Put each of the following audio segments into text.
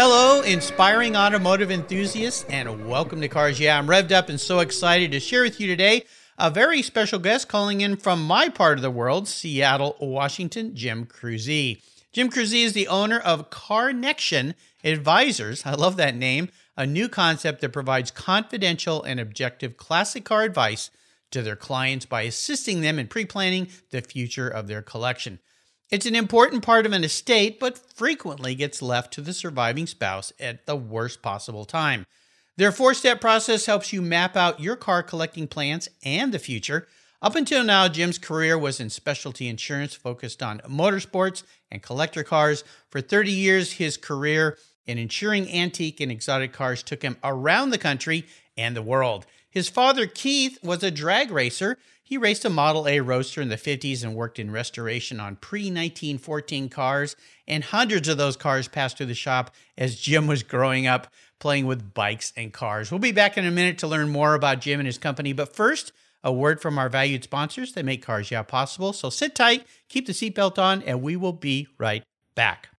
Hello, inspiring automotive enthusiasts, and welcome to Cars Yeah. I'm revved up and so excited to share with you today a very special guest calling in from my part of the world, Seattle, Washington, Jim Cruzy. Jim Cruzy is the owner of CarNection Advisors. I love that name. A new concept that provides confidential and objective classic car advice to their clients by assisting them in pre planning the future of their collection. It's an important part of an estate, but frequently gets left to the surviving spouse at the worst possible time. Their four step process helps you map out your car collecting plans and the future. Up until now, Jim's career was in specialty insurance focused on motorsports and collector cars. For 30 years, his career in insuring antique and exotic cars took him around the country and the world. His father, Keith, was a drag racer. He raced a Model A Roadster in the 50s and worked in restoration on pre 1914 cars, and hundreds of those cars passed through the shop as Jim was growing up playing with bikes and cars. We'll be back in a minute to learn more about Jim and his company, but first, a word from our valued sponsors that make Cars Yeah possible. So sit tight, keep the seatbelt on, and we will be right back.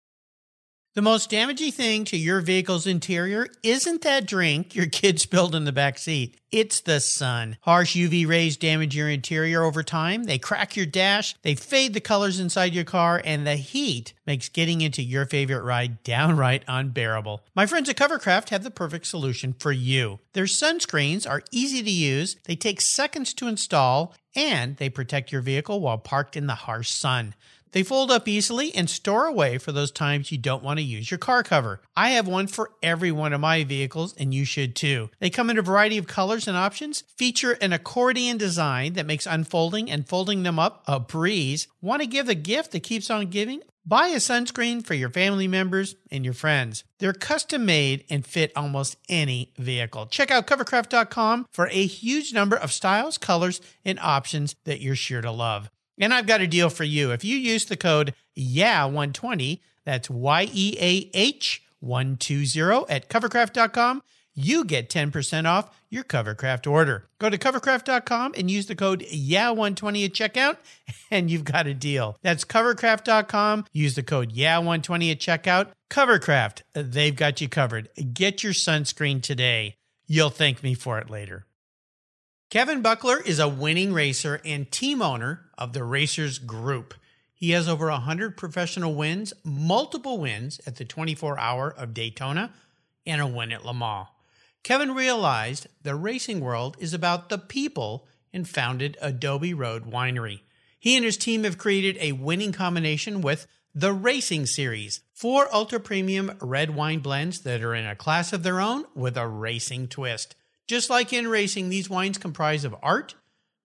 The most damaging thing to your vehicle's interior isn't that drink your kid spilled in the back seat. It's the sun. Harsh UV rays damage your interior over time. They crack your dash, they fade the colors inside your car, and the heat makes getting into your favorite ride downright unbearable. My friends at Covercraft have the perfect solution for you. Their sunscreens are easy to use, they take seconds to install, and they protect your vehicle while parked in the harsh sun. They fold up easily and store away for those times you don't want to use your car cover. I have one for every one of my vehicles, and you should too. They come in a variety of colors and options, feature an accordion design that makes unfolding and folding them up a breeze. Want to give the gift that keeps on giving? Buy a sunscreen for your family members and your friends. They're custom made and fit almost any vehicle. Check out covercraft.com for a huge number of styles, colors, and options that you're sure to love. And I've got a deal for you. If you use the code YEAH120, that's Y E A H 120 at covercraft.com, you get 10% off your Covercraft order. Go to covercraft.com and use the code YEAH120 at checkout, and you've got a deal. That's covercraft.com. Use the code YEAH120 at checkout. Covercraft, they've got you covered. Get your sunscreen today. You'll thank me for it later. Kevin Buckler is a winning racer and team owner of the Racers Group. He has over 100 professional wins, multiple wins at the 24 hour of Daytona, and a win at Le Mans. Kevin realized the racing world is about the people and founded Adobe Road Winery. He and his team have created a winning combination with the Racing Series, four ultra premium red wine blends that are in a class of their own with a racing twist. Just like in racing, these wines comprise of art,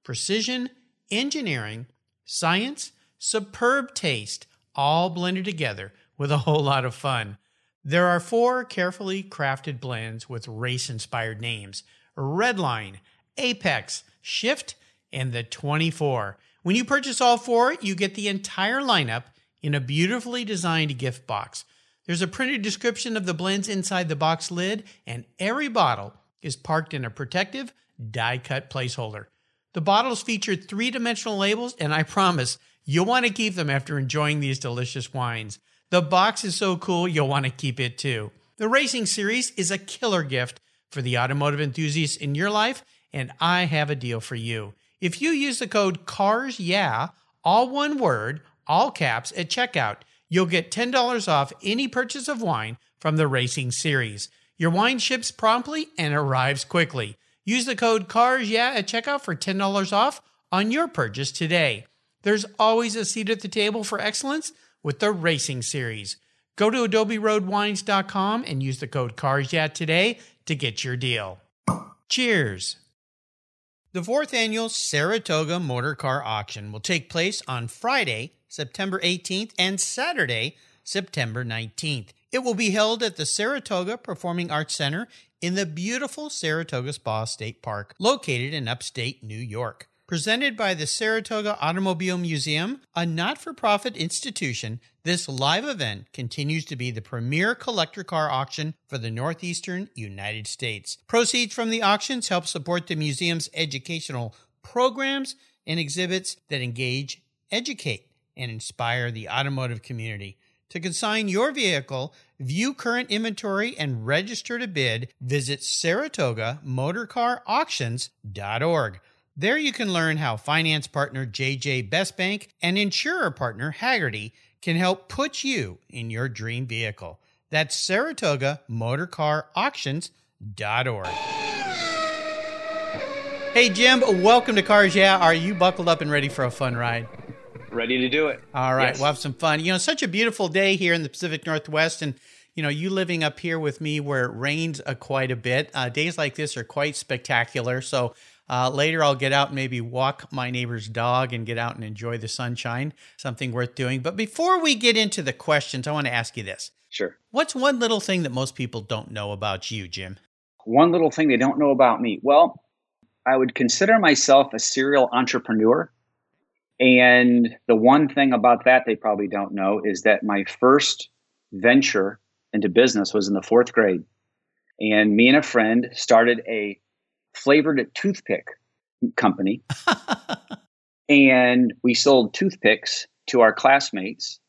precision, engineering, science, superb taste, all blended together with a whole lot of fun. There are four carefully crafted blends with race inspired names Redline, Apex, Shift, and the 24. When you purchase all four, you get the entire lineup in a beautifully designed gift box. There's a printed description of the blends inside the box lid, and every bottle is parked in a protective, die cut placeholder. The bottles feature three dimensional labels, and I promise you'll want to keep them after enjoying these delicious wines. The box is so cool, you'll want to keep it too. The Racing Series is a killer gift for the automotive enthusiasts in your life, and I have a deal for you. If you use the code CARS YEAH, all one word, all caps, at checkout, you'll get $10 off any purchase of wine from the Racing Series. Your wine ships promptly and arrives quickly. Use the code CARS YEAH at checkout for $10 off on your purchase today. There's always a seat at the table for excellence with the Racing Series. Go to adoberoadwines.com and use the code CARS today to get your deal. Cheers! The fourth annual Saratoga Motor Car Auction will take place on Friday, September 18th and Saturday, September 19th. It will be held at the Saratoga Performing Arts Center in the beautiful Saratoga Spa State Park, located in upstate New York. Presented by the Saratoga Automobile Museum, a not for profit institution, this live event continues to be the premier collector car auction for the Northeastern United States. Proceeds from the auctions help support the museum's educational programs and exhibits that engage, educate, and inspire the automotive community. To consign your vehicle, view current inventory, and register to bid, visit SaratogaMotorCarAuctions.org. There you can learn how finance partner JJ Best Bank and insurer partner Hagerty can help put you in your dream vehicle. That's Saratoga Motor Car Auctions.org. Hey Jim, welcome to Cars Yeah. Are you buckled up and ready for a fun ride? Ready to do it. All right, Yes. we'll have some fun. You know, such a beautiful day here in the Pacific Northwest, and you know, you living up here with me where it rains uh, quite a bit. Uh, days like this are quite spectacular. So uh, later, I'll get out and maybe walk my neighbor's dog and get out and enjoy the sunshine. Something worth doing. But before we get into the questions, I want to ask you this: Sure. What's one little thing that most people don't know about you, Jim? One little thing they don't know about me. Well, I would consider myself a serial entrepreneur. And the one thing about that they probably don't know is that my first venture into business was in the fourth grade. And me and a friend started a flavored toothpick company. and we sold toothpicks to our classmates.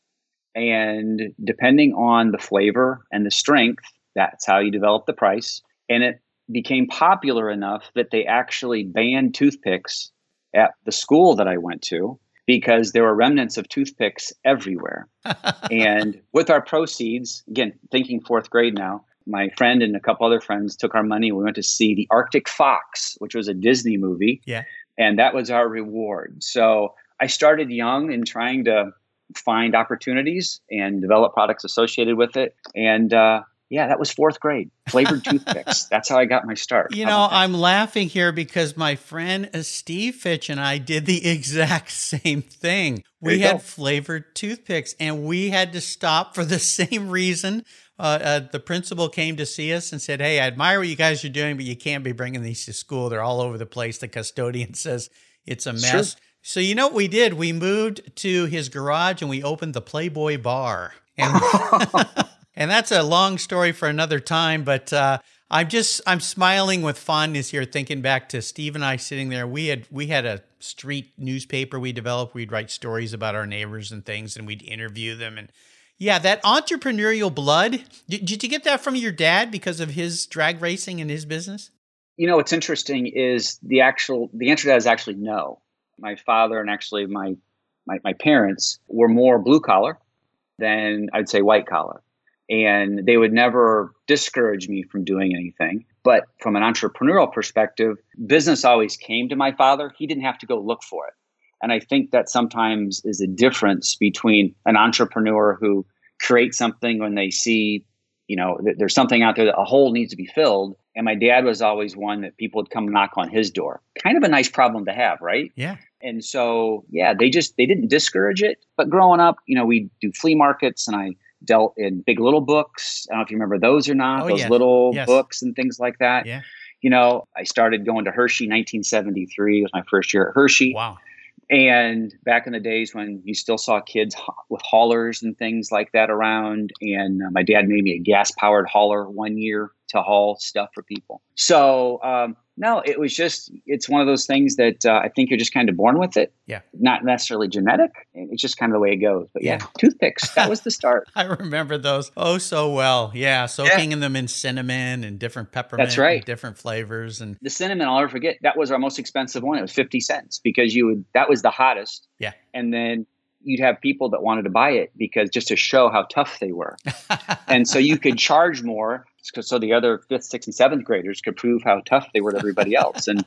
And depending on the flavor and the strength, that's how you develop the price. And it became popular enough that they actually banned toothpicks at the school that I went to because there were remnants of toothpicks everywhere. and with our proceeds, again, thinking fourth grade now, my friend and a couple other friends took our money. We went to see the Arctic Fox, which was a Disney movie. Yeah. And that was our reward. So I started young in trying to find opportunities and develop products associated with it. And uh, yeah, that was fourth grade. Flavored toothpicks. That's how I got my start. You know. I'm laughing here because my friend uh, Steve Fitch and I did the exact same thing. We had go. flavored toothpicks and we had to stop for the same reason. Uh, uh, the principal came to see us and said, Hey, I admire what you guys are doing, but you can't be bringing these to school. They're all over the place. The custodian says it's a Sure. mess. So, you know what we did? We moved to his garage and we opened the Playboy bar. And and that's a long story for another time, but uh, I'm just I'm smiling with fondness here, thinking back to Steve and I sitting there. We had we had a street newspaper we developed. We'd write stories about our neighbors and things, and we'd interview them. And yeah, that entrepreneurial blood. Did, did you get that from your dad because of his drag racing and his business? you know what's interesting is the actual the answer to that is actually no. My father and actually my my, my parents were more blue collar than I'd say white collar. And they would never discourage me from doing anything. But from an entrepreneurial perspective, business always came to my father. He didn't have to go look for it. And I think that sometimes is a difference between an entrepreneur who creates something when they see, you know, that there's something out there that a hole needs to be filled. And my dad was always one that people would come knock on his door. Kind of a nice problem to have, right? Yeah. And so, yeah, they just they didn't discourage it. But growing up, you know, we do flea markets, and I dealt in big little books. I don't know if you remember those or not. Oh, those yes. little Yes. books and things like that. Yeah. You know, I started going to Hershey 1973 was my first year at Hershey. Wow. And back in the days when you still saw kids with haulers and things like that around, and uh, my dad made me a gas powered hauler one year to haul stuff for people. So, um, no, it was just, it's one of those things that uh, I think you're just kind of born with it. Yeah. Not necessarily genetic. It's just kind of the way it goes. But yeah, Yeah. toothpicks, that was the start. I remember those oh so well. Yeah, soaking in them in cinnamon and different peppermint, That's right. and different flavors, and The cinnamon, I'll never forget, that was our most expensive one. It was 50 cents because you would, that was the hottest. Yeah. And then you'd have people that wanted to buy it because just to show how tough they were. and so you could charge more so the other fifth, sixth, and seventh graders could prove how tough they were to everybody else. And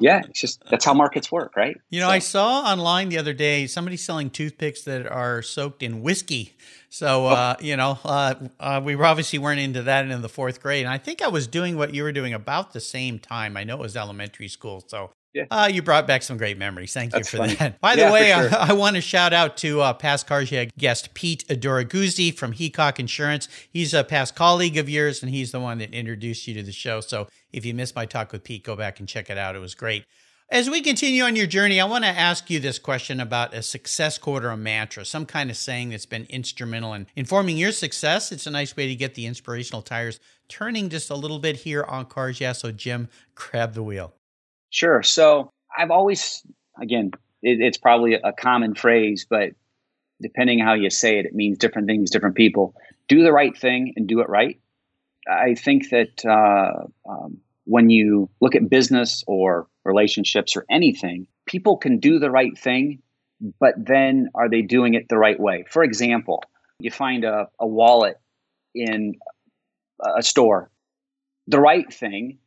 yeah, it's just that's how markets work, right? You know, So- I saw online the other day somebody selling toothpicks that are soaked in whiskey. So, Oh. uh, you know, uh, uh, we obviously weren't into that in the fourth grade. And I think I was doing what you were doing about the same time. I know it was elementary school. So, Yeah. Uh, you brought back some great memories. Thank That's you for funny. that. By Yeah, the way, sure. I, I want to shout out to uh, past Cars Yeah guest Pete Adoraguzzi from Heacock Insurance. He's a past colleague of yours, and he's the one that introduced you to the show. So if you missed my talk with Pete, go back and check it out. It was great. As we continue on your journey, I want to ask you this question about a success quote or a mantra, some kind of saying that's been instrumental in informing your success. It's a nice way to get the inspirational tires turning just a little bit here on Cars Yeah. So, Jim, grab the wheel. Sure. So I've always, again, it, it's probably a common phrase, but depending how you say it, it means different things, different people. Do the right thing and do it right. I think that uh, um, when you look at business or relationships or anything, people can do the right thing, but then are they doing it the right way? For example, you find a, a wallet in a store. The right thing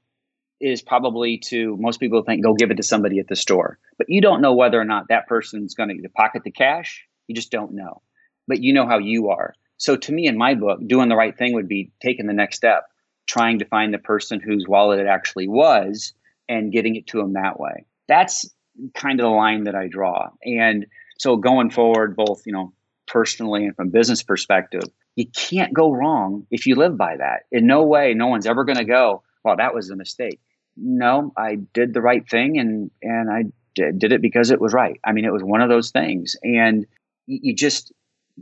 is probably to most people think go give it to somebody at the store, but you don't know whether or not that person's going to pocket the cash. You just don't know, but you know how you are. So to me, in my book, doing the right thing would be taking the next step, trying to find the person whose wallet it actually was and getting it to them that way. That's kind of the line that I draw. And so going forward, both, you know, personally and from business perspective, you can't go wrong if you live by that. In no way, no one's ever going to go, well, that was a mistake. No, I did the right thing and, and I did, did it because it was right. I mean, it was one of those things. And you, you just,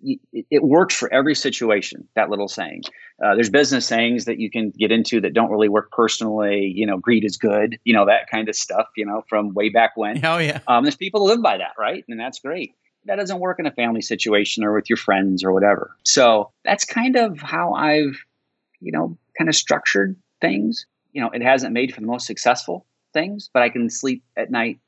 you, it works for every situation, that little saying. Uh, there's business sayings that you can get into that don't really work personally. You know, greed is good, you know, that kind of stuff, you know, from way back when. Oh, yeah. Um, there's people who live by that, right? And that's great. That doesn't work in a family situation or with your friends or whatever. So that's kind of how I've, you know, kind of structured things. You know, it hasn't made for the most successful things, but I can sleep at night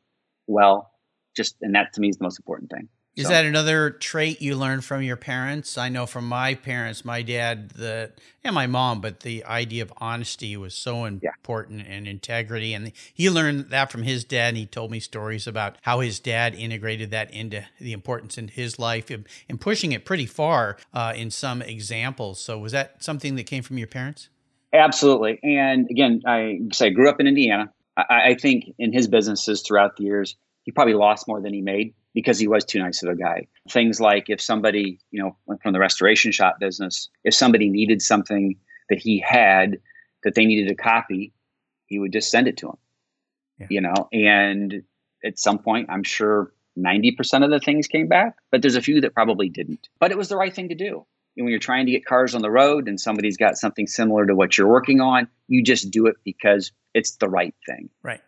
well. Just and that to me is the most important thing. Is So- that another trait you learned from your parents? I know from my parents, my dad, the and my mom, but the idea of honesty was so important and integrity. And he learned that from his dad. And he told me stories about how his dad integrated that into the importance in his life and, and pushing it pretty far uh, in some examples. So was that something that came from your parents? Absolutely. And again, I say I grew up in Indiana. I, I think in his businesses throughout the years, he probably lost more than he made because he was too nice of a guy. Things like if somebody, you know, from the restoration shop business, if somebody needed something that he had that they needed a copy, he would just send it to him. Yeah. You know, and at some point, I'm sure 90% of the things came back, but there's a few that probably didn't. But it was the right thing to do. And when you're trying to get cars on the road and somebody's got something similar to what you're working on, you just do it because it's the right thing. Right.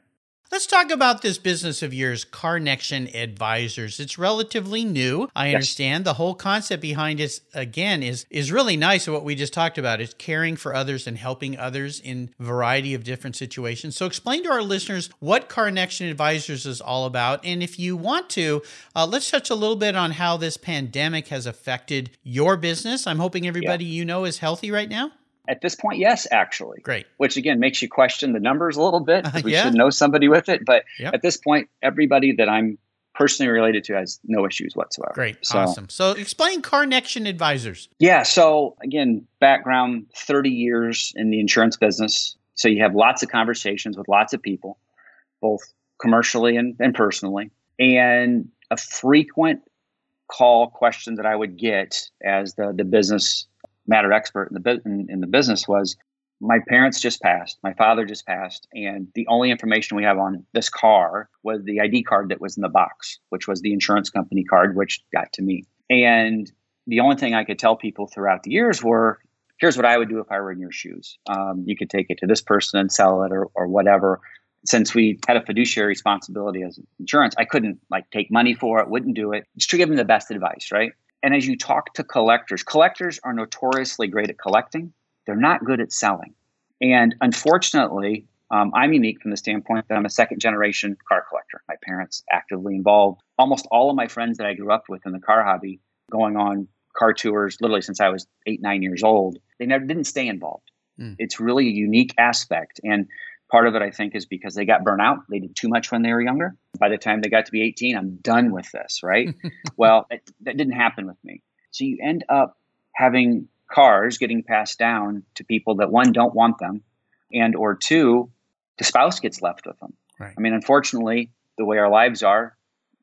Let's talk about this business of yours, CarNection Advisors. It's relatively new. I Yes. understand the whole concept behind it again is is really nice what we just talked about. It's caring for others and helping others in a variety of different situations. So explain to our listeners what CarNection Advisors is all about. And if you want to, uh, let's touch a little bit on how this pandemic has affected your business. I'm hoping everybody you know is healthy right now. At this point, yes, actually. Great. Which again makes you question the numbers a little bit. 'cause we Yeah. should know somebody with it. But Yep. at this point, everybody that I'm personally related to has no issues whatsoever. Great. So, Awesome. So explain CarNection Advisors. Yeah. So again, background 30 years in the insurance business. So you have lots of conversations with lots of people, both commercially and, and personally. And a frequent call question that I would get as the, the business matter expert in the, in, in the business was my parents just passed, my father just passed, and the only information we have on this car was the ID card that was in the box, which was the insurance company card, which got to me. And the only thing I could tell people throughout the years were, here's what I would do if I were in your shoes. Um, you could take it to this person and sell it or, or whatever. Since we had a fiduciary responsibility as insurance, I couldn't like take money for it, wouldn't do it. Just to give them the best advice, right? And as you talk to collectors, collectors are notoriously great at collecting. They're not good at selling. And unfortunately, um, I'm unique from the standpoint that I'm a second generation car collector. My parents actively involved. Almost all of my friends that I grew up with in the car hobby, going on car tours literally since I was eight, nine years old, they never didn't stay involved. Mm. It's really a unique aspect. And part of it, I think, is because they got burnt out. They did too much when they were younger. By the time they got to be 18, I'm done with this, right? well, it, that didn't happen with me. So you end up having cars getting passed down to people that one don't want them and or two the spouse gets left with them Right. I mean, unfortunately, the way our lives are,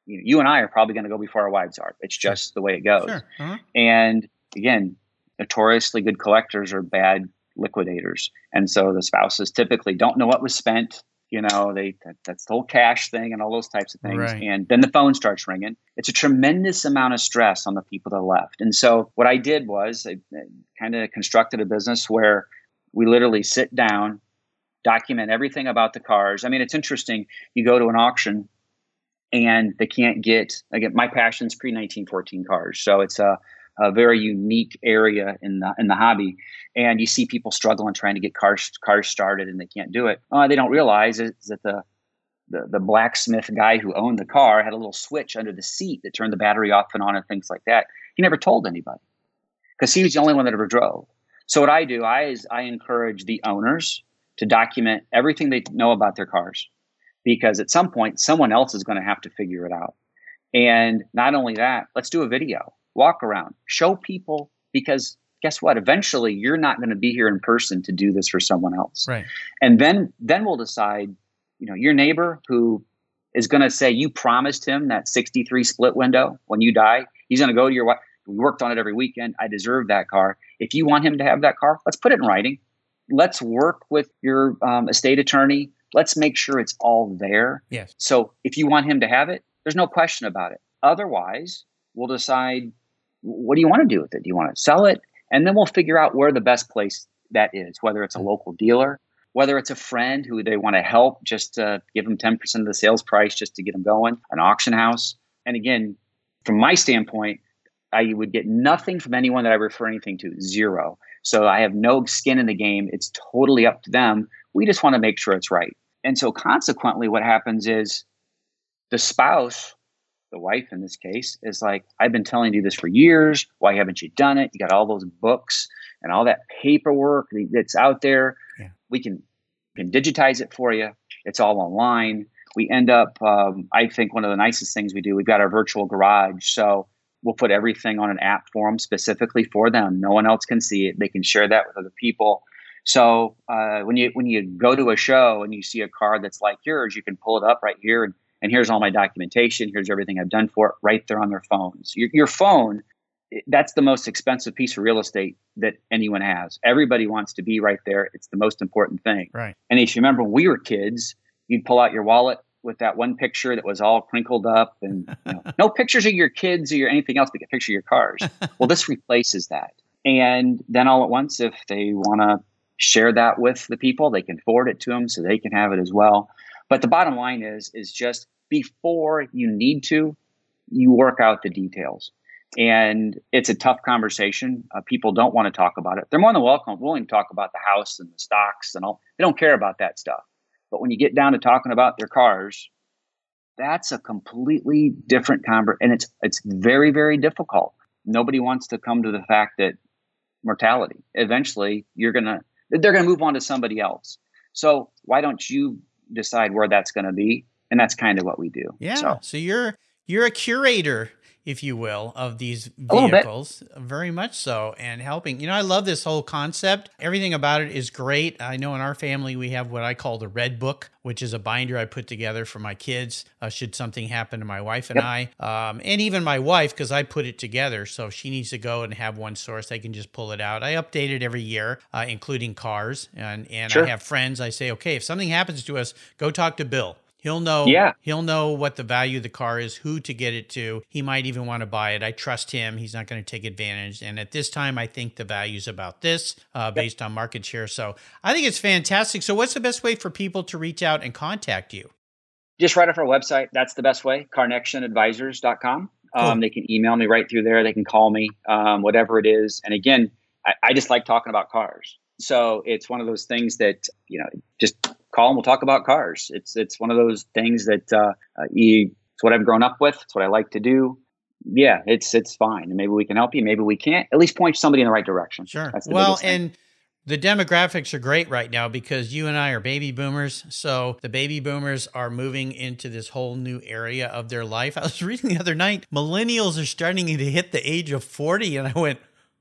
you, you and I are probably going to go before our wives are. It's just the way it goes. Sure. Uh-huh. And again, notoriously good collectors are bad liquidators. And so the spouses typically don't know what was spent. You know, they that, that's the whole cash thing and all those types of things. Right. And then the phone starts ringing. It's a tremendous amount of stress on the people that left. And so what I did was I, I kind of constructed a business where we literally sit down, document everything about the cars. I mean, it's interesting. You go to an auction and they can't get again my passion's pre 1914 cars so it's a, a very unique area in the in the hobby. And you see people struggling trying to get cars cars started and they can't do it. Uh, they don't realize is that the, the the blacksmith guy who owned the car had a little switch under the seat that turned the battery off and on and things like that. He never told anybody because he was the only one that ever drove. So what i do i is i encourage the owners to document everything they know about their cars because at some point someone else is going to have to figure it out. And not only that, let's do a video, walk around, show people because guess what? Eventually you're not going to be here in person to do this for someone else. Right. And then then we'll decide, you know, your neighbor who is going to say you promised him that 63 split window when you die, he's going to go to your wife. We worked on it every weekend. I deserve that car. If you want him to have that car, let's put it in writing. Let's work with your um, estate attorney let's make sure it's all there. Yes. So if you want him to have it, there's no question about it. Otherwise, we'll decide what do you want to do with it? Do you want to sell it? And then we'll figure out where the best place that is, whether it's a mm-hmm. local dealer, whether it's a friend who they want to help just to give them 10% of the sales price just to get them going, an auction house. And again, from my standpoint, I would get nothing from anyone that I refer anything to, zero. So I have no skin in the game. It's totally up to them. We just want to make sure it's right. And so consequently, what happens is the spouse, the wife in this case, is like, I've been telling you this for years. Why haven't you done it? You got all those books and all that paperwork that's out there. Yeah. We can can digitize it for you. It's all online. We end up, um, I think, one of the nicest things we do. We've got our virtual garage, so we'll put everything on an app for them specifically for them. No one else can see it. They can share that with other people. So uh, when you when you go to a show and you see a car that's like yours, you can pull it up right here and, and here's all my documentation. Here's everything I've done for it right there on their phones. Your, your phone, that's the most expensive piece of real estate that anyone has. Everybody wants to be right there. It's the most important thing. Right. And if you remember when we were kids, you'd pull out your wallet with that one picture that was all crinkled up and you know, no pictures of your kids or your anything else, but a picture of your cars. well, this replaces that. And then all at once, if they want to share that with the people. They can forward it to them so they can have it as well. But the bottom line is is just before you need to, you work out the details. And it's a tough conversation. Uh, people don't want to talk about it. They're more than welcome, willing to talk about the house and the stocks and all. They don't care about that stuff. But when you get down to talking about their cars, that's a completely different conversation, and it's it's very very difficult. Nobody wants to come to the fact that mortality. Eventually, you're gonna they're to move on to somebody else. So why don't you decide where that's going to be? And that's kind of what we do. Yeah. So, so you're you're a curator if you will, of these vehicles. Very much so. And helping. You know, I love this whole concept. Everything about it is great. I know in our family we have what I call the Red Book, which is a binder I put together for my kids uh, should something happen to my wife and Yep. I. Um, and even my wife, because I put it together. So if she needs to go and have one source, they can just pull it out. I update it every year, uh, including cars. And, and Sure. I have friends. I say, okay, if something happens to us, go talk to Bill. He'll know. Yeah. He'll know what the value of the car is, who to get it to. He might even want to buy it. I trust him. He's not going to take advantage. And at this time, I think the value's about this uh, based on market share. So I think it's fantastic. So, what's the best way for people to reach out and contact you? just right off our website. That's the best way. Carnectionadvisors.com. Cool. Um, they can email me right through there. They can call me, um, whatever it is. And again, I, I just like talking about cars. So it's one of those things that you know, just call and we'll talk about cars. It's it's one of those things that uh, uh, you, it's what I've grown up with. It's what I like to do. Yeah, it's it's fine. And maybe we can help you. Maybe we can't. At least point somebody in the right direction. Sure. Well, and the demographics are great right now because you and I are baby boomers. So the baby boomers are moving into this whole new area of their life. I was reading the other night, millennials are starting to hit the age of 40. And I went,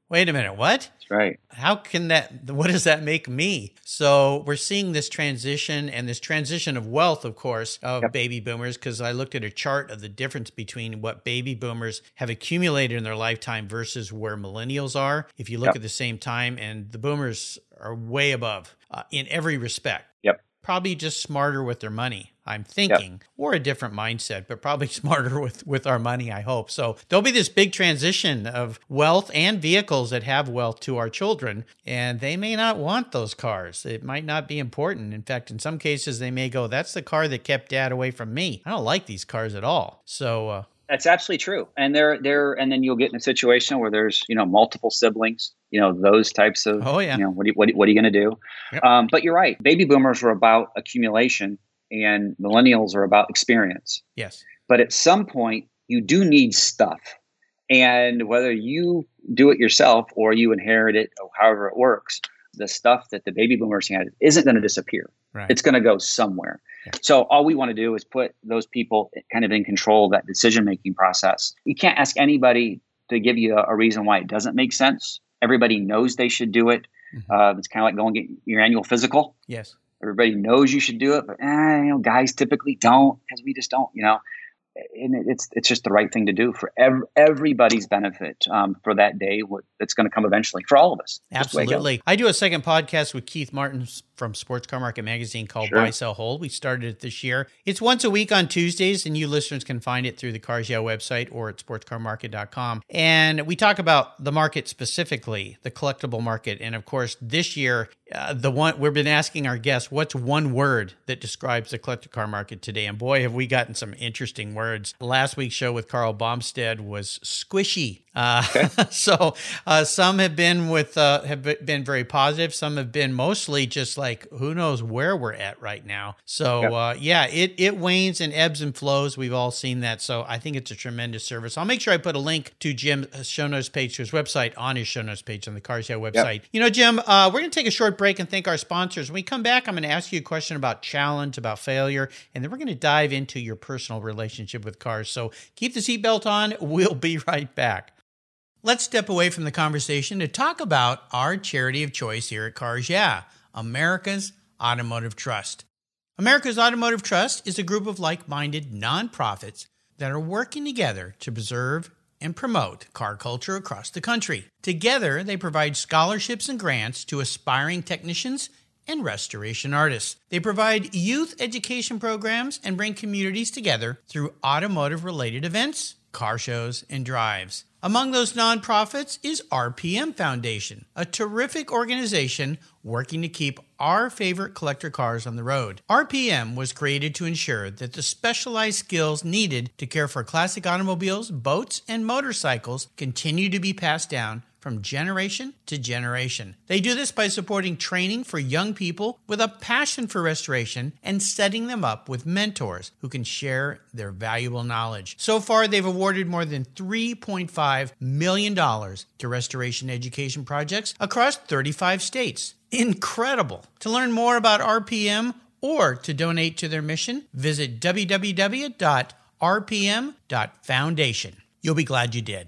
Wait a minute, what? That's right. How can that, what does that make me? So we're seeing this transition and this transition of wealth, of course, of Yep. baby boomers, because I looked at a chart of the difference between what baby boomers have accumulated in their lifetime versus where millennials are. If you look Yep. at the same time, and the boomers are way above uh, in every respect. Yep. Probably just smarter with their money. I'm thinking, or a different mindset, but probably smarter with with our money. I hope so. There'll be this big transition of wealth and vehicles that have wealth to our children, and they may not want those cars. It might not be important. In fact, in some cases, they may go, "That's the car that kept Dad away from me. I don't like these cars at all." So. Uh, That's absolutely true. And there, there, and then you'll get in a situation where there's, you know, multiple siblings. You know, those types of. Oh, yeah. You know, what, do you, what, what are you going to do? Yep. Um, but you're right. Baby boomers were about accumulation, and millennials are about experience. yes. But at some point, you do need stuff, and whether you do it yourself or you inherit it, or however it works, the stuff that the baby boomers had isn't going to disappear Right. it's going to go somewhere. So all we want to do is put those people kind of in control of that decision making process. You can't ask anybody to give you a, a reason why it doesn't make sense. Everybody knows they should do it. Mhm. Uh, it's kind of like going get your annual physical. yes. Everybody knows you should do it, but eh, you know, guys typically don't because we just don't. You know, and it's it's just the right thing to do for ev- everybody's benefit um, for that day. What that's going to come eventually for all of us. Just the way it goes. Absolutely. I do a second podcast with Keith Martin from Sports Car Market Magazine called Sure. Buy, Sell, Hold. We started it this year. It's once a week on Tuesdays, and you listeners can find it through the Cars Yeah website or at sportscarmarket.com. And we talk about the market specifically, the collectible market. And of course, this year, uh, the one we've been asking our guests, what's one word that describes the collector car market today? And boy, have we gotten some interesting words. Last week's show with Carl Bomstead was squishy. Uh, so uh, some have been with uh, have been very positive. Some have been mostly just like who knows where we're at right now. So Yep. uh, yeah, it it wanes and ebbs and flows. We've all seen that. So I think it's a tremendous service. I'll make sure I put a link to Jim's show notes page to his website on his show notes page on the Cars Yeah website. You know, Jim, uh, we're going to take a short break and thank our sponsors. When we come back, I'm going to ask you a question about challenge, about failure, and then we're going to dive into your personal relationship with cars. So keep the seatbelt on. We'll be right back. Let's step away from the conversation to talk about our charity of choice here at Cars Yeah, America's Automotive Trust. America's Automotive Trust is a group of like minded nonprofits that are working together to preserve and promote car culture across the country. Together, they provide scholarships and grants to aspiring technicians and restoration artists. They provide youth education programs and bring communities together through automotive related events, car shows, and drives. Among those nonprofits is RPM Foundation, a terrific organization working to keep our favorite collector cars on the road. RPM was created to ensure that the specialized skills needed to care for classic automobiles, boats, and motorcycles continue to be passed down from generation to generation. They do this by supporting training for young people with a passion for restoration and setting them up with mentors who can share their valuable knowledge. So far, they've awarded more than $3.5 million to restoration education projects across 35 states. Incredible! To learn more about RPM or to donate to their mission, visit www.rpm.foundation. You'll be glad you did.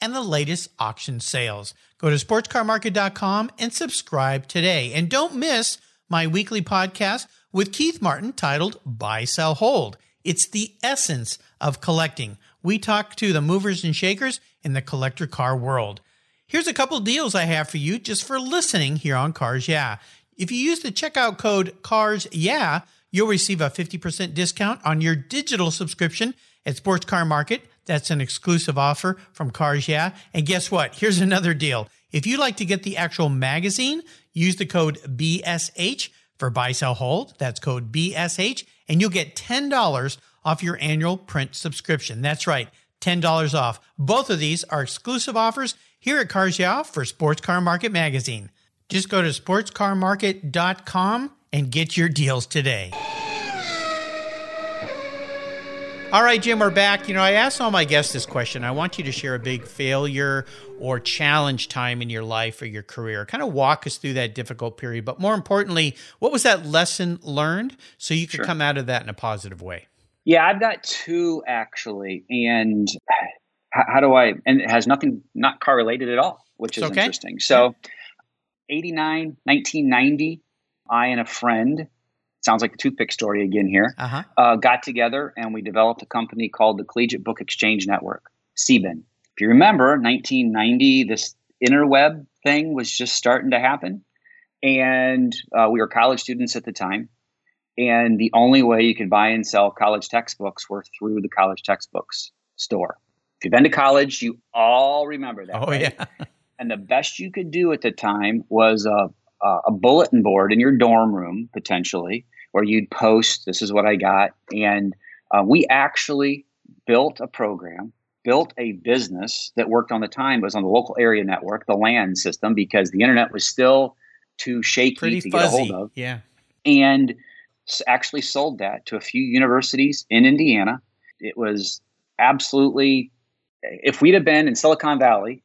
and the latest auction sales. Go to sportscarmarket.com and subscribe today. And don't miss my weekly podcast with Keith Martin titled Buy, Sell, Hold. It's the essence of collecting. We talk to the movers and shakers in the collector car world. Here's a couple deals I have for you just for listening here on Cars Yeah. If you use the checkout code CARS Yeah, you'll receive a 50% discount on your digital subscription at Sports Car Market. That's an exclusive offer from Cars Yeah. And guess what? Here's another deal. If you'd like to get the actual magazine, use the code BSH for buy, sell, hold. That's code BSH, and you'll get $10 off your annual print subscription. That's right, $10 off. Both of these are exclusive offers here at Cars Yeah for Sports Car Market Magazine. Just go to sportscarmarket.com and get your deals today. All right, Jim, we're back. You know, I asked all my guests this question. I want you to share a big failure or challenge time in your life or your career. Kind of walk us through that difficult period. But more importantly, what was that lesson learned so you could sure. come out of that in a positive way? Yeah, I've got two actually. And how, do I, and it has nothing, not car related at all, which is okay. interesting. So, 89, 1990, I and a friend sounds like the toothpick story again here, uh-huh. uh, got together and we developed a company called the Collegiate Book Exchange Network, CBEN. If you remember, 1990, this interweb thing was just starting to happen. And uh, we were college students at the time. And the only way you could buy and sell college textbooks were through the college textbooks store. If you've been to college, you all remember that. Oh, right? yeah. and the best you could do at the time was a, a bulletin board in your dorm room, potentially, where you'd post, this is what I got. And uh, we actually built a program, built a business that worked on the time, It was on the local area network, the LAN system, because the internet was still too shaky Pretty to fuzzy. get a hold of. Yeah. And actually sold that to a few universities in Indiana. It was absolutely, if we'd have been in Silicon Valley,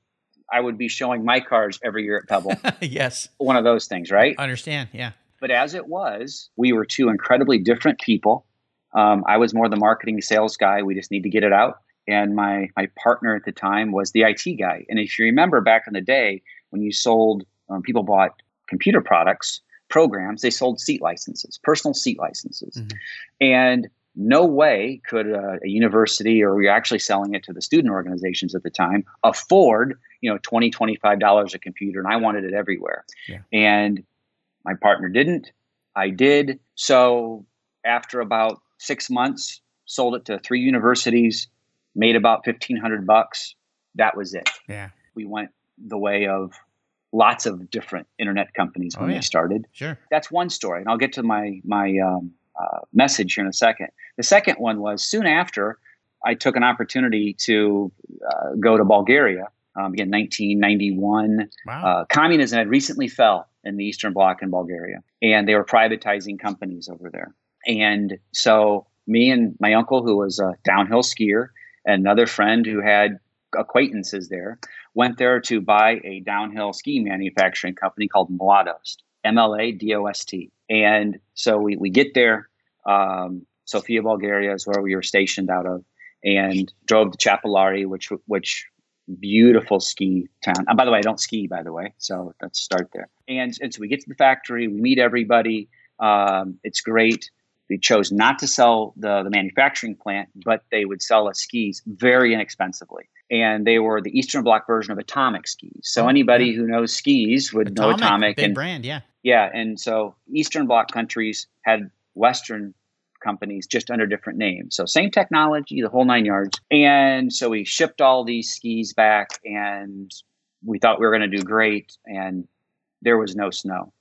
I would be showing my cars every year at Pebble. yes. One of those things, right? I understand. Yeah. But as it was, we were two incredibly different people. Um, I was more the marketing sales guy. We just need to get it out. And my my partner at the time was the IT guy. And if you remember back in the day when you sold, um, people bought computer products, programs, they sold seat licenses, personal seat licenses. Mm-hmm. And no way could a, a, university or we were actually selling it to the student organizations at the time afford you know 20 25 dollars a computer and i wanted it everywhere yeah. and my partner didn't. I did. So after about six months, sold it to three universities, made about fifteen hundred bucks. That was it. Yeah. We went the way of lots of different internet companies when oh, yeah. they started. Sure. That's one story, and I'll get to my my um, uh, message here in a second. The second one was soon after I took an opportunity to uh, go to Bulgaria. Um, again, 1991. Wow. Uh, communism had recently fell in the Eastern Bloc in Bulgaria, and they were privatizing companies over there. And so, me and my uncle, who was a downhill skier, and another friend who had acquaintances there, went there to buy a downhill ski manufacturing company called Mladost, M L A D O S T. And so we, we get there. Um, Sofia, Bulgaria is where we were stationed out of, and drove to Chepelare, which which beautiful ski town. And by the way, I don't ski, by the way, so let's start there. And, and so we get to the factory, we meet everybody. Um, it's great. We chose not to sell the, the manufacturing plant, but they would sell us skis very inexpensively. And they were the Eastern Bloc version of Atomic skis. So oh, anybody who knows skis would Atomic, know Atomic. Big and, brand, yeah. Yeah. And so Eastern Bloc countries had Western companies just under different names. So same technology, the whole nine yards. And so we shipped all these skis back and we thought we were going to do great. And there was no snow.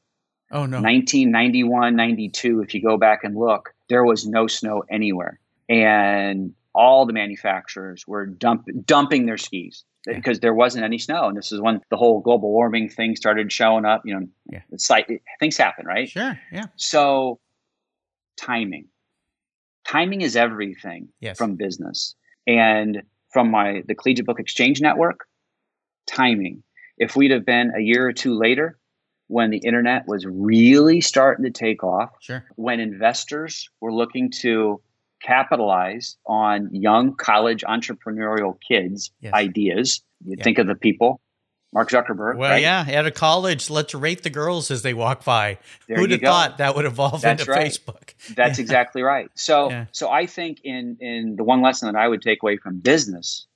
Oh, no. 1991, 92, if you go back and look, there was no snow anywhere. And all the manufacturers were dump, dumping their skis yeah. because there wasn't any snow. And this is when the whole global warming thing started showing up. You know, yeah. it's like things happen, right? Sure. Yeah. So timing timing is everything yes. from business. And from my the Collegiate Book Exchange Network, timing. If we'd have been a year or two later, when the internet was really starting to take off, sure. when investors were looking to capitalize on young college entrepreneurial kids' yes. ideas, you yeah. think of the people Mark Zuckerberg. Well, right? yeah, out of college, let's rate the girls as they walk by. There Who'd have go. thought that would evolve That's into right. Facebook? That's yeah. exactly right. So, yeah. so I think in in the one lesson that I would take away from business,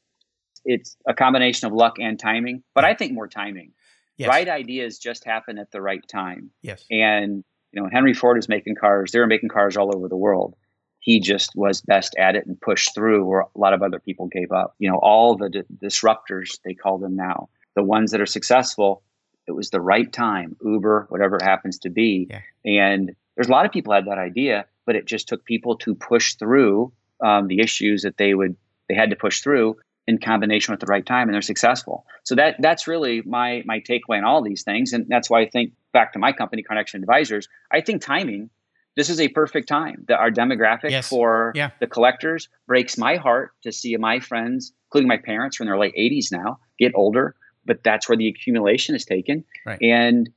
it's a combination of luck and timing, but I think more timing. Yes. Right ideas just happen at the right time. Yes. And you know, Henry Ford is making cars. They were making cars all over the world. He just was best at it and pushed through where a lot of other people gave up. You know, all the di- disruptors they call them now the ones that are successful, it was the right time, Uber, whatever it happens to be. Yeah. And there's a lot of people had that idea, but it just took people to push through um, the issues that they would they had to push through. in combination with the right time and they're successful. So that that's really my my takeaway on all these things. And that's why I think back to my company, CarNection Advisors, I think timing, this is a perfect time. That our demographic Yes. for Yeah. the collectors breaks my heart to see my friends, including my parents from their late 80s now, get older. But that's where the accumulation is taken. Right. And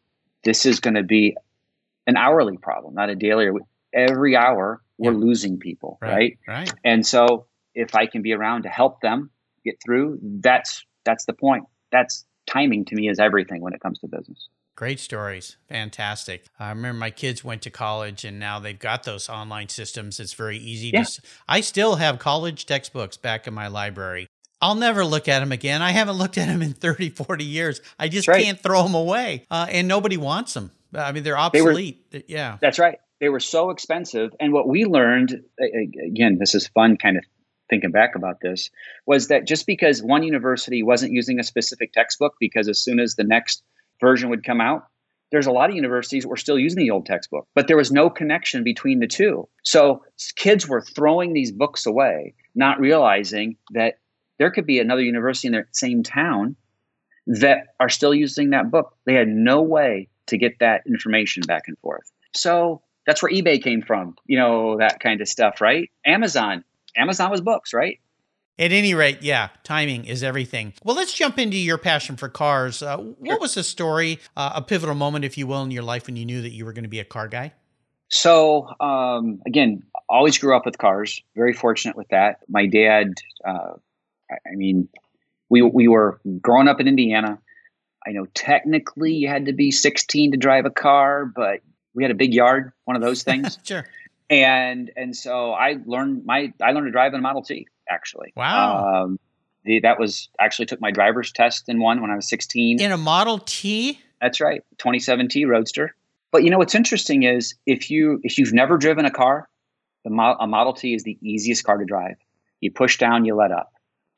this is going to be an hourly problem, not a daily. or Every hour, we're Yeah. losing people, right? Right. And so if I can be around to help them get through, that's that's the point. That's timing to me is everything when it comes to business. Great stories. Fantastic. I remember my kids went to college and now they've got those online systems. It's very easy Yeah. to. I still have college textbooks back in my library. I'll never look at them again. I haven't looked at them in 30, 40 years. I just right. can't throw them away. Uh, and nobody wants them. I mean, they're They were- obsolete. yeah. That's right. They were so expensive. And what we learned, again, this is fun kind of thinking back about this, was that just because one university wasn't using a specific textbook, because as soon as the next version would come out, there's a lot of universities that were still using the old textbook, but there was no connection between the two. So kids were throwing these books away, not realizing that there could be another university in the same town that are still using that book. They had no way to get that information back and forth. So that's where eBay came from, you know, that kind of stuff, right? Amazon. Amazon was books, right? At any rate, yeah, timing is everything. Well, let's jump into your passion for cars. Uh, what was the story, uh, a pivotal moment, if you will, in your life when you knew that you were going to be a car guy? So um, again, always grew up with cars. Very fortunate with that. My dad, uh, I I mean, we we were growing up in Indiana. I know technically you had to be 16 to drive a car, but we had a big yard, one of those things. Sure. and and so I learned my I learned to drive in a Model T actually. Wow. Um, the, that was actually took my driver's test in one when I was 16. In a Model T? That's right, 27 T Roadster. But you know what's interesting is if you if you've never driven a car, the Mo- a Model T is the easiest car to drive. You push down, you let up.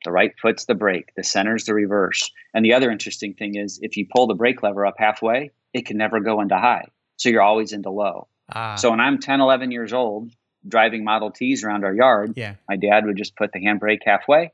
The right foot's the brake, the center's the reverse. And the other interesting thing is if you pull the brake lever up halfway, it can never go into high. So you're always into low. Ah, So when I'm 10, 11 years old, driving Model Ts around our yard, yeah. my dad would just put the handbrake halfway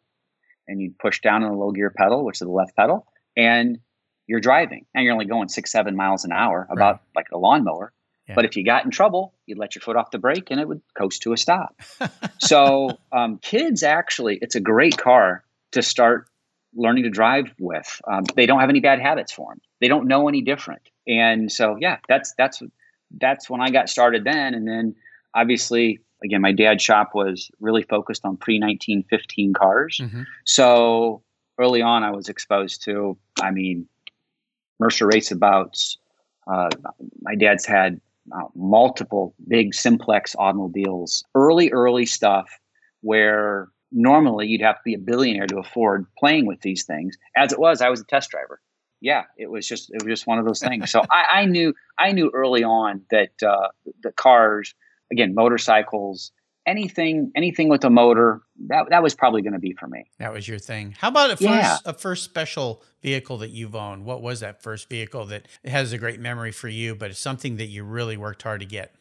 and you'd push down on the low gear pedal, which is the left pedal, and you're driving. And you're only going six, seven miles an hour, about like a lawnmower. Yeah. But if you got in trouble, you'd let your foot off the brake and it would coast to a stop. so um, kids actually, it's a great car to start learning to drive with. Um, they don't have any bad habits formed. They don't know any different. And so, yeah, that's that's that's when I got started then. And then obviously, again, my dad's shop was really focused on pre 1915 cars. Mhm. So early on, I was exposed to, I mean, Mercer raceabouts. Uh, my dad's had uh, multiple big simplex automobiles, early, early stuff where normally you'd have to be a billionaire to afford playing with these things. As it was, I was a test driver. Yeah, it was just it was just one of those things. So I, I knew I knew early on that uh, the cars, again, motorcycles, anything anything with a motor, that that was probably going to be for me. That was your thing. How about a first Yeah. a first special vehicle that you've owned? What was that first vehicle that has a great memory for you, but it's something that you really worked hard to get?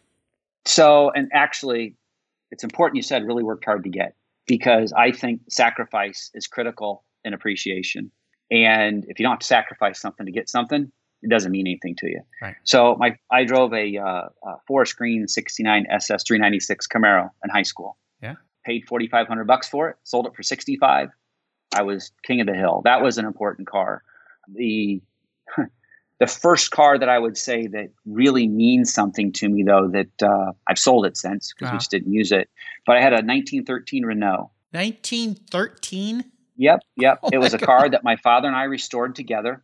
So, and actually, it's important you said really worked hard to get because I think sacrifice is critical in appreciation. And if you don't have to sacrifice something to get something, it doesn't mean anything to you. Right. So, my I drove a, uh, a four screen '69 SS 396 Camaro in high school. Yeah. Paid 4,500 bucks for it. Sold it for 65. I was king of the hill. That was an important car. The the first car that I would say that really means something to me, though, that uh, I've sold it since because Wow. we just didn't use it. But I had a 1913 Renault. 1913? Yep, yep. Oh it was a car that my father and I restored together.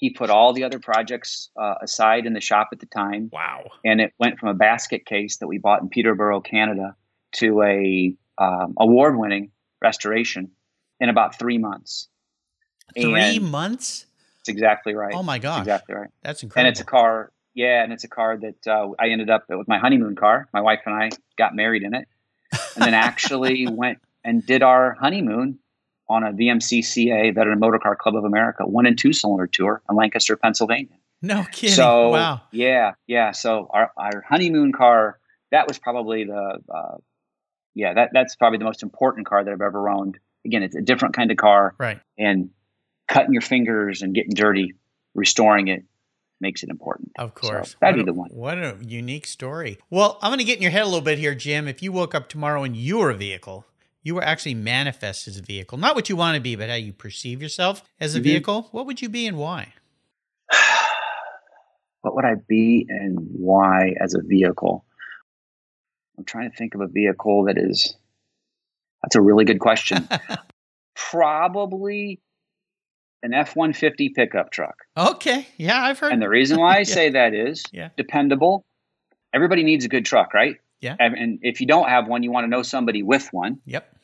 He put all the other projects uh, aside in the shop at the time, Wow. and it went from a basket case that we bought in Peterborough, Canada, to a um, award-winning restoration in about three months. Three And months? That's exactly right. Oh my That's gosh. exactly right. That's incredible. and it's a car yeah and it's a car that uh, i ended up with my honeymoon car my wife and i got married in it and then actually went and did our honeymoon on a vmcca veteran Motorcar club of america one and two cylinder tour in lancaster pennsylvania no kidding. so wow. yeah yeah so our, our honeymoon car that was probably the uh, yeah that, that's probably the most important car that i've ever owned again, it's a different kind of car, Right. and cutting your fingers and getting dirty, restoring it makes it important. Of So course. that'd What be the one. What a unique story. Well, I'm going to get in your head a little bit here, Jim. If you woke up tomorrow and you were a vehicle, you were actually manifest as a vehicle, not what you want to be, but how you perceive yourself as a Mhm. vehicle, what would you be and why? what would I be and why as a vehicle? I'm trying to think of a vehicle that is. That's a really good question. Probably an F 150 pickup truck. okay. Yeah, I've heard. And the reason why I Yeah. say that is Yeah. dependable. Everybody needs a good truck, right? Yeah. And, and if you don't have one, you want to know somebody with one Yep.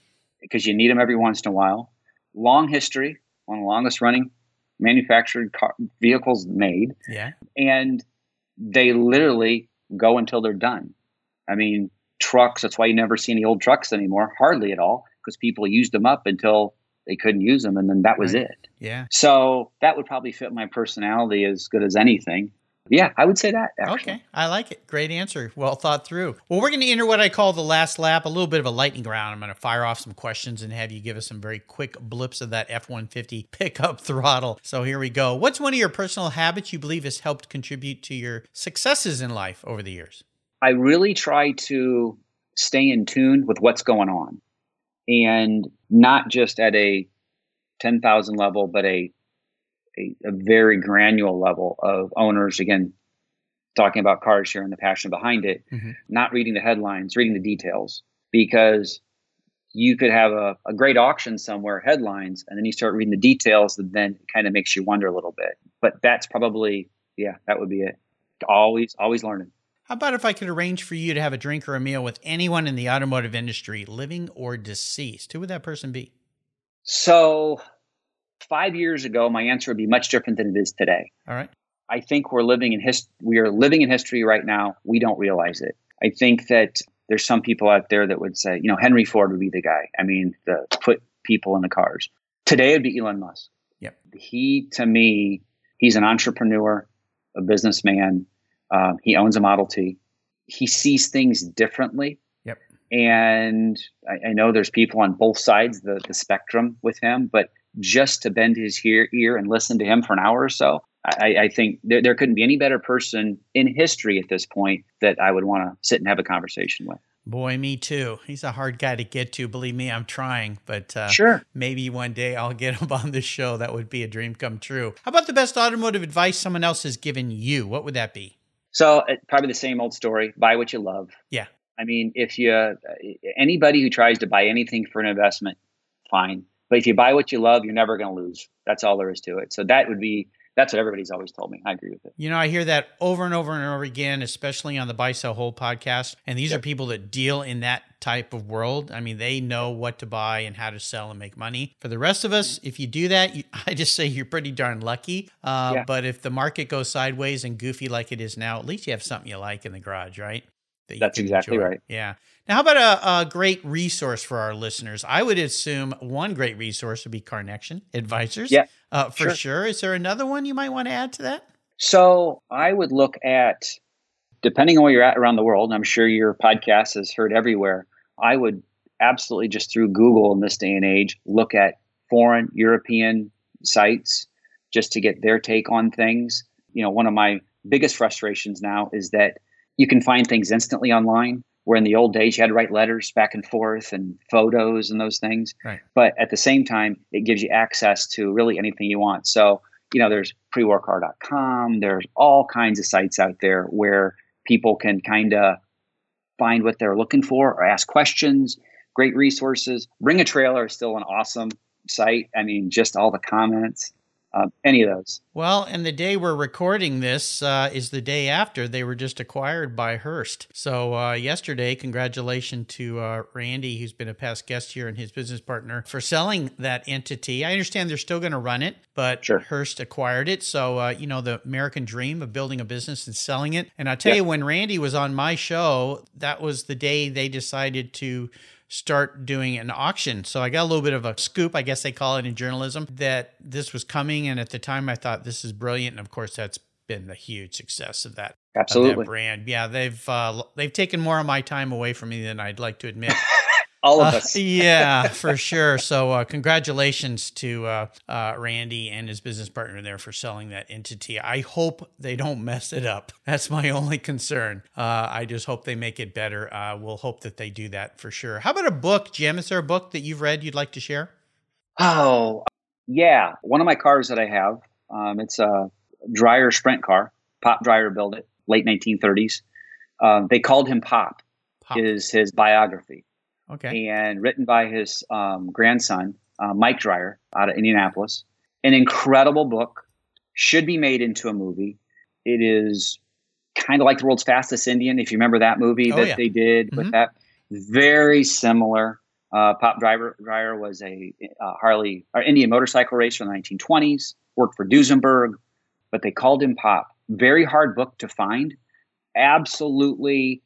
because you need them every once in a while. Long history, one of the longest running manufactured car, vehicles made Yeah. and they literally go until they're done. I mean, trucks, that's why you never see any old trucks anymore, hardly at all, because people used them up until they couldn't use them and then that was Right. it. Yeah. So that would probably fit my personality as good as anything. Yeah, I would say that actually. Okay, I like it. Great answer. Well thought through. Well, we're going to enter what I call the last lap, a little bit of a lightning round. I'm going to fire off some questions and have you give us some very quick blips of that F 150 pickup throttle. So here we go. What's one of your personal habits you believe has helped contribute to your successes in life over the years? I really try to stay in tune with what's going on and not just at a 10,000 level, but a, a, a very granular level of owners. Again, talking about cars here and the passion behind it, Mhm. not reading the headlines, reading the details, because you could have a, a great auction somewhere, headlines, and then you start reading the details, and then it kind of makes you wonder a little bit. But that's probably, yeah, that would be it. Always, always learning. How about if I could arrange for you to have a drink or a meal with anyone in the automotive industry, living or deceased? Who would that person be? So, five years ago, my answer would be much different than it is today. All right. I think we're living in his we are living in history right now. We don't realize it. I think that there's some people out there that would say, you know, Henry Ford would be the guy. I mean, the put people in the cars. Today it'd be Elon Musk. Yep. He to me, he's an entrepreneur, a businessman. Um, he owns a Model T. He sees things differently. Yep. And I, I know there's people on both sides the the spectrum with him, but just to bend his ear, ear and listen to him for an hour or so, I, I think there, there couldn't be any better person in history at this point that I would want to sit and have a conversation with. Boy, me too. He's a hard guy to get to. Believe me, I'm trying, but uh, Sure. maybe one day I'll get him on the show. That would be a dream come true. How about the best automotive advice someone else has given you? What would that be? So uh, probably the same old story: buy what you love. Yeah. I mean, if you uh, anybody who tries to buy anything for an investment, fine. But if you buy what you love, you're never going to lose. That's all there is to it. So that would be that's what everybody's always told me. I agree with it. You know, I hear that over and over and over again, especially on the Buy Sell Hold podcast. And these are people that deal in that type of world. I mean, they know what to buy and how to sell and make money. For the rest of us, if you do that, you, I just say you're pretty darn lucky. Uh, Yeah. But if the market goes sideways and goofy like it is now, at least you have something you like in the garage, right? That That's exactly right. Yeah. Now, how about a, a great resource for our listeners? I would assume one great resource would be CarNection Advisors. Yeah, Uh, for sure. sure. Is there another one you might want to add to that? So I would look at, depending on where you're at around the world, and I'm sure your podcast is heard everywhere. I would absolutely just through Google in this day and age look at foreign European sites just to get their take on things. You know, one of my biggest frustrations now is that you can find things instantly online. Where in the old days you had to write letters back and forth and photos and those things. Right. But at the same time, it gives you access to really anything you want. So you know, there's prewarcar.com. There's all kinds of sites out there where people can kind of find what they're looking for or ask questions. Great resources. Bring a Trailer is still an awesome site. I mean, just all the comments, um, any of those. Well, and the day we're recording this uh, is the day after they were just acquired by Hearst. So, uh, yesterday, congratulations to uh, Randy, who's been a past guest here, and his business partner for selling that entity. I understand they're still going to run it, but Sure. Hearst acquired it. So, uh, you know, the American dream of building a business and selling it. And I tell Yeah. you, when Randy was on my show, that was the day they decided to start doing an auction. So I got a little bit of a scoop, I guess they call it in journalism, that this was coming. And at the time, I thought this is brilliant. And of course, that's been the huge success of that, of that Absolutely. brand. Yeah, they've uh, they've taken more of my time away from me than I'd like to admit. All of Uh, yeah, for sure. So, uh, congratulations to uh, uh, Randy and his business partner there for selling that entity. I hope they don't mess it up. That's my only concern. Uh, I just hope they make it better. Uh, we'll hope that they do that for sure. How about a book, Jim? Is there a book that you've read you'd like to share? Oh, yeah. One of my cars that I have, um, it's a Dreyer sprint car. Pop Dreyer built it, late 1930s. Um, they called him Pop, Pop. is his biography. Okay. and written by his um, grandson, uh, Mike Dreyer, out of Indianapolis. An incredible book, should be made into a movie. It is kind of like the world's fastest Indian, if you remember that movie Oh, that yeah. they did Mhm. with that. Very similar. Uh, Pop Driver Dreyer was a uh, Harley or Indian motorcycle racer in the 1920s. Worked for Duesenberg, but they called him Pop. Very hard book to find. Absolutely,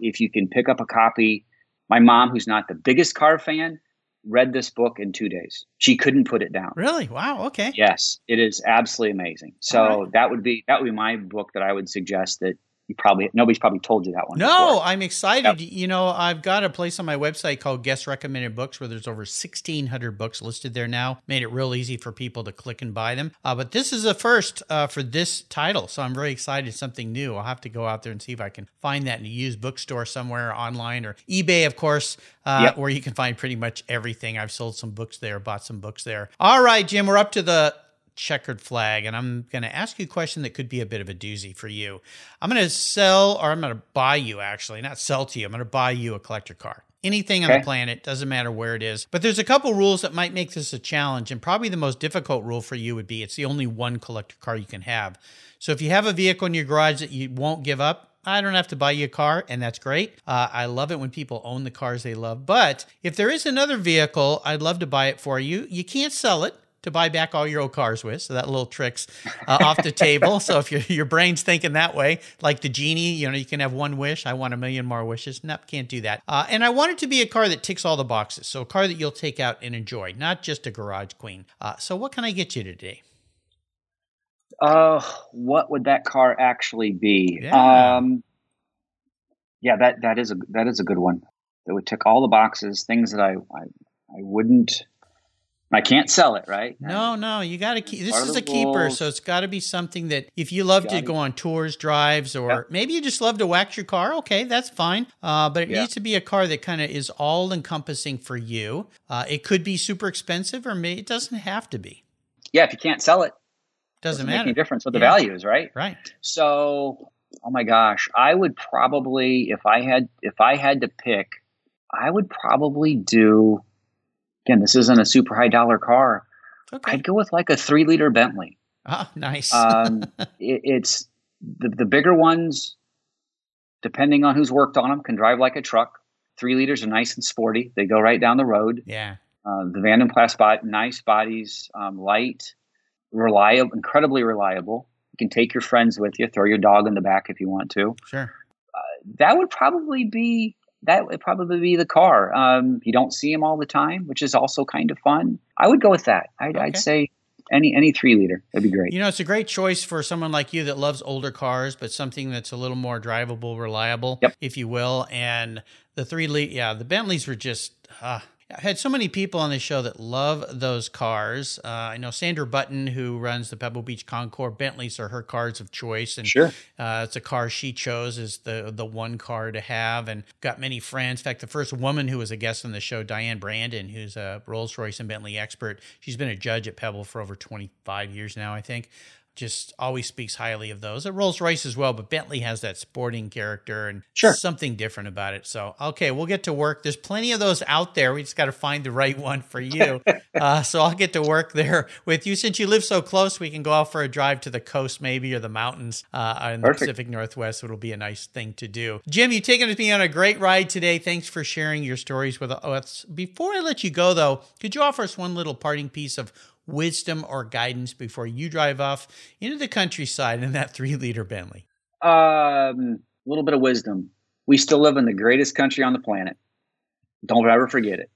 if you can pick up a copy, my mom, who's not the biggest car fan, read this book in two days. She couldn't put it down. Really? Wow. Okay. Yes, it is absolutely amazing. So right. that would be that would be my book that I would suggest that you probably nobody's probably told you that one. No, before. I'm excited. You know, I've got a place on my website called Guest Recommended Books where there's over 1,600 books listed there now. Made it real easy for people to click and buy them. Uh, but this is a first uh, for this title, so I'm very excited. Something new. I'll have to go out there and see if I can find that in a used bookstore somewhere online or eBay, of course, uh, Yep. where you can find pretty much everything. I've sold some books there, bought some books there. All right, Jim, we're up to the checkered flag and I'm going to ask you a question that could be a bit of a doozy for you. I'm going to sell or I'm going to buy you actually, not sell to you. I'm going to buy you a collector car. Anything on the planet, doesn't matter where it is. But there's a couple rules that might make this a challenge and probably the most difficult rule for you would be it's the only one collector car you can have. So if you have a vehicle in your garage that you won't give up, I don't have to buy you a car, and that's great. Uh, I love it when people own the cars they love. But if there is another vehicle, I'd love to buy it for you. You can't sell it to buy back all your old cars with. So that little trick's uh, off the table. So if your your brain's thinking that way, like the genie, you know, you can have one wish. I want a million more wishes. Nope, can't do that. Uh, and I want it to be a car that ticks all the boxes. So a car that you'll take out and enjoy, not just a garage queen. Uh, so what can I get you today? Uh, what would that car actually be? Yeah. Um, yeah, that that is a that is a good one. That would tick all the boxes. Things that I I, I wouldn't. I can't sell it, right? No, no, you got to keep. This is a keeper, rules. so it's got to be something that if you love to go on tours, drives, or Yep. maybe you just love to wax your car. Okay, that's fine. Uh, but it Yeah. needs to be a car that kind of is all encompassing for you. Uh, it could be super expensive, or maybe it doesn't have to be. Yeah, if you can't sell it, Doesn't, make matter. any difference what the Yeah. value is, right? Right. So, oh my gosh, I would probably if I had if I had to pick, I would probably do. Again, this isn't a super high dollar car. Okay. I'd go with like a three liter Bentley. Ah, nice. Um, it, it's the the bigger ones, depending on who's worked on them, can drive like a truck. Three liters are nice and sporty. They go right down the road. yeah. Uh, the Vanden Plas bot, nice bodies, um, light, reliable, incredibly reliable. You can take your friends with you, throw your dog in the back if you want to. Sure. That would probably be that would probably be the car. Um, you don't see them all the time, which is also kind of fun. I would go with that. I'd, I'd say any any three liter. That'd be great. You know, it's a great choice for someone like you that loves older cars, but something that's a little more drivable, reliable, Yep. if you will. And the three, le- yeah, the Bentleys were just. Uh, I had so many people on the show that love those cars. Uh, I know Sandra Button, who runs the Pebble Beach Concours. Bentleys are her cars of choice, and Sure. uh, it's a car she chose as the the one car to have, and got many friends. In fact, the first woman who was a guest on the show, Diane Brandon, who's a Rolls Royce and Bentley expert. She's been a judge at Pebble for over twenty five years now, I think. Just always speaks highly of those. At Rolls Royce as well, but Bentley has that sporting character and Sure. something different about it. So, okay, we'll get to work. There's plenty of those out there. We just got to find the right one for you. uh, so I'll get to work there with you. Since you live so close, we can go out for a drive to the coast, maybe, or the mountains uh, in the Pacific Northwest. It'll be a nice thing to do. Jim, you've taken me on a great ride today. Thanks for sharing your stories with us. Before I let you go, though, could you offer us one little parting piece of wisdom or guidance before you drive off into the countryside in that three liter Bentley? Um, a little bit of wisdom. We still live in the greatest country on the planet. Don't ever forget it.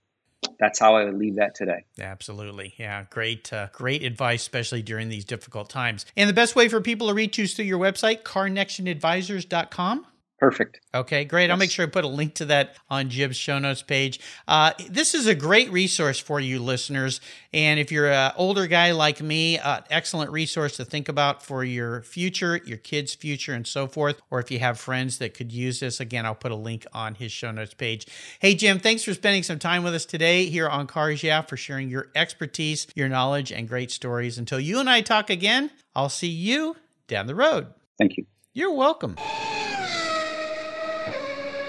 That's how I would leave that today. Absolutely. Yeah. Great, uh, great advice, especially during these difficult times. And the best way for people to reach you is through your website, carnectionadvisors.com. Perfect. Okay, great. I'll make sure I put a link to that on Jim's show notes page. Uh, this is a great resource for you listeners. And if you're an older guy like me, uh, excellent resource to think about for your future, your kids' future, and so forth. Or if you have friends that could use this, again, I'll put a link on his show notes page. Hey, Jim, thanks for spending some time with us today here on Cars Yeah, for sharing your expertise, your knowledge, and great stories. Until you and I talk again, I'll see you down the road. Thank you. You're welcome.